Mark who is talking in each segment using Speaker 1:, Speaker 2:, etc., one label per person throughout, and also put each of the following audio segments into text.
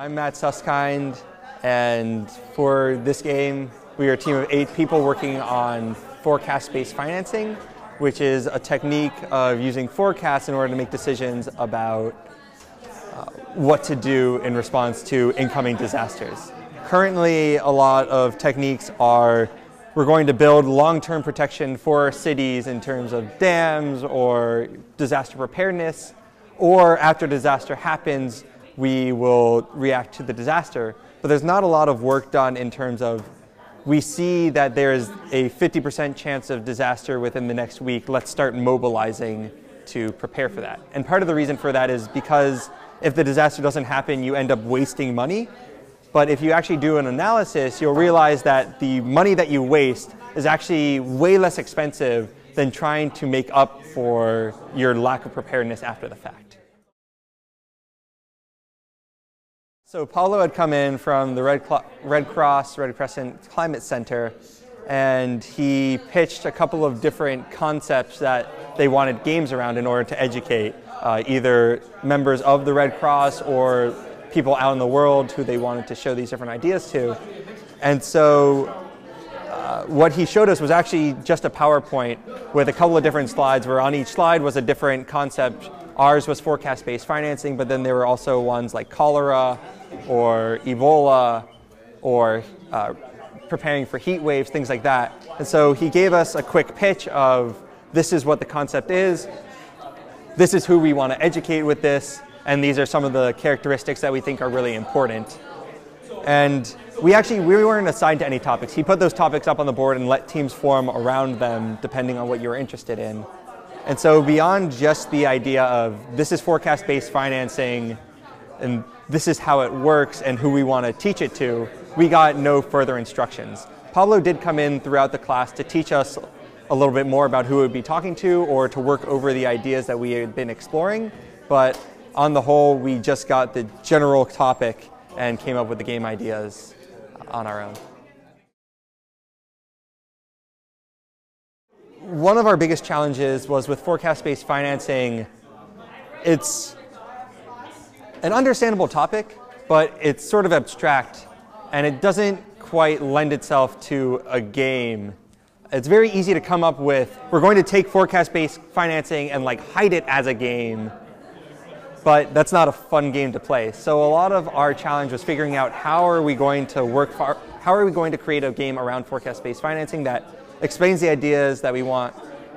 Speaker 1: I'm Matt Susskind, and for this game, we are a team of eight people working on forecast-based financing, which is a technique of using forecasts in order to make decisions about uh, what to do in response to incoming disasters. Currently, a lot of techniques are we're going to build long-term protection for cities in terms of dams or disaster preparedness, or after disaster happens, we will react to the disaster. But there's not a lot of work done in terms of we see that there's a 50% chance of disaster within the next week. Let's start mobilizing to prepare for that. And part of the reason for that is because if the disaster doesn't happen, you end up wasting money. But if you actually do an analysis, you'll realize that the money that you waste is actually way less expensive than trying to make up for your lack of preparedness after the fact. So Pablo had come in from the Red, Red Cross, Red Crescent Climate Center, and he pitched a couple of different concepts that they wanted games around in order to educate uh, either members of the Red Cross or people out in the world who they wanted to show these different ideas to. And so uh, what he showed us was actually just a PowerPoint with a couple of different slides where on each slide was a different concept. Ours was forecast-based financing, but then there were also ones like cholera, or Ebola or uh, preparing for heat waves, things like that. And so he gave us a quick pitch of this is what the concept is, this is who we want to educate with this, and these are some of the characteristics that we think are really important. And we actually we weren't assigned to any topics. He put those topics up on the board and let teams form around them depending on what you were interested in. And so beyond just the idea of this is forecast-based financing, and this is how it works and who we want to teach it to, we got no further instructions. Pablo did come in throughout the class to teach us a little bit more about who we would be talking to or to work over the ideas that we had been exploring, but on the whole, we just got the general topic and came up with the game ideas on our own. One of our biggest challenges was with forecast-based financing, it's an understandable topic, but it's sort of abstract and it doesn't quite lend itself to a game. It's very easy to come up with, we're going to take forecast-based financing and like hide it as a game, but that's not a fun game to play. So a lot of our challenge was figuring out how are we going to work, for, how are we going to create a game around forecast-based financing that explains the ideas that we want,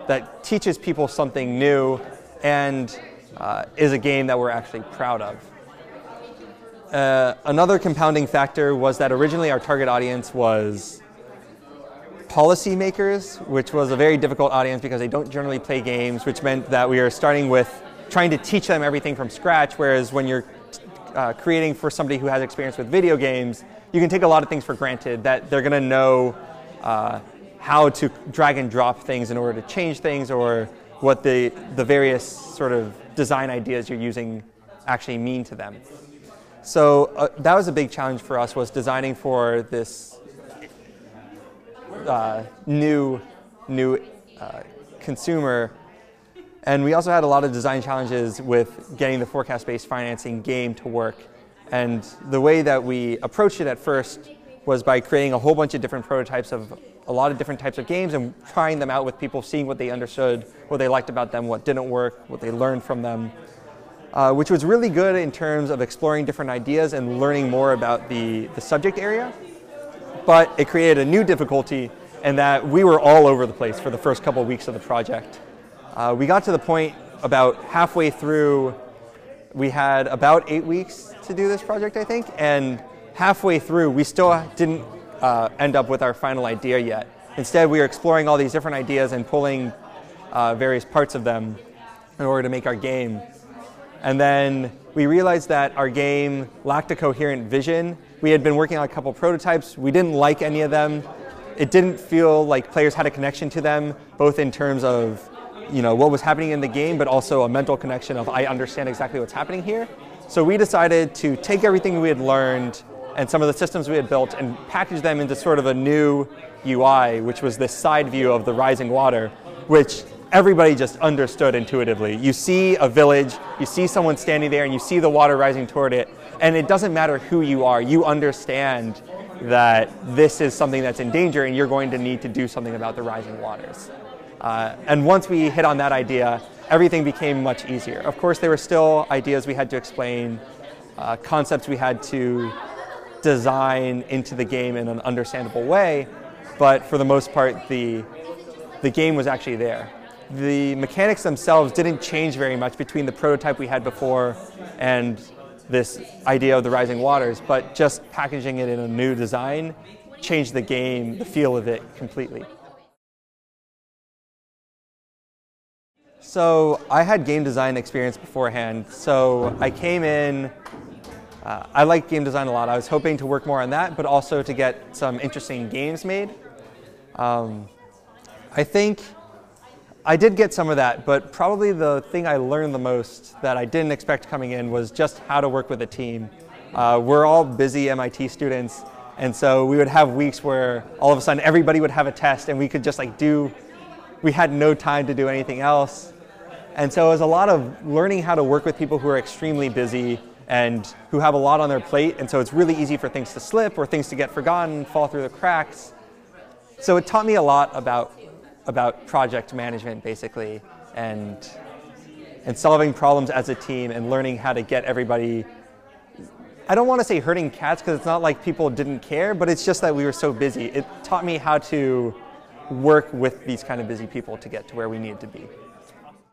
Speaker 1: that teaches people something new, and uh, is a game that we're actually proud of. Uh, another compounding factor was that originally our target audience was policymakers, which was a very difficult audience because they don't generally play games, which meant that we were starting with trying to teach them everything from scratch, whereas when you're uh, creating for somebody who has experience with video games, you can take a lot of things for granted that they're going to know uh, how to drag and drop things in order to change things or what the, the various sort of design ideas you're using actually mean to them. So uh, that was a big challenge for us was designing for this uh, new, new uh, consumer. And we also had a lot of design challenges with getting the forecast-based financing game to work. And the way that we approached it at first was by creating a whole bunch of different prototypes of a lot of different types of games and trying them out with people, seeing what they understood, what they liked about them, what didn't work, what they learned from them uh, which was really good in terms of exploring different ideas and learning more about the, the subject area. But it created a new difficulty in that we were all over the place for the first couple of weeks of the project. Uh, we got to the point about halfway through, we had about eight weeks to do this project, I think, and halfway through, we still didn't uh, end up with our final idea yet. Instead, we were exploring all these different ideas and pulling uh, various parts of them in order to make our game. And then we realized that our game lacked a coherent vision. We had been working on a couple prototypes. We didn't like any of them. It didn't feel like players had a connection to them, both in terms of you know, what was happening in the game, but also a mental connection of I understand exactly what's happening here. So we decided to take everything we had learned and some of the systems we had built and package them into sort of a new UI, which was this side view of the rising water, which everybody just understood intuitively. You see a village, you see someone standing there, and you see the water rising toward it, and it doesn't matter who you are, you understand that this is something that's in danger and you're going to need to do something about the rising waters. Uh, and once we hit on that idea, everything became much easier. Of course, there were still ideas we had to explain, uh, concepts we had to design into the game in an understandable way, but for the most part, the, the game was actually there. The mechanics themselves didn't change very much between the prototype we had before and this idea of the rising waters, but just packaging it in a new design changed the game, the feel of it completely. So I had game design experience beforehand. So I came in, uh, I like game design a lot. I was hoping to work more on that, but also to get some interesting games made. Um, I think I did get some of that, but probably the thing I learned the most that I didn't expect coming in was just how to work with a team. Uh, we're all busy MIT students, and so we would have weeks where all of a sudden everybody would have a test and we could just like do, we had no time to do anything else. And so it was a lot of learning how to work with people who are extremely busy and who have a lot on their plate, and so it's really easy for things to slip or things to get forgotten, fall through the cracks. So it taught me a lot about about project management basically and and solving problems as a team and learning how to get everybody I don't want to say hurting cats because it's not like people didn't care, but it's just that we were so busy. It taught me how to work with these kind of busy people to get to where we needed to be.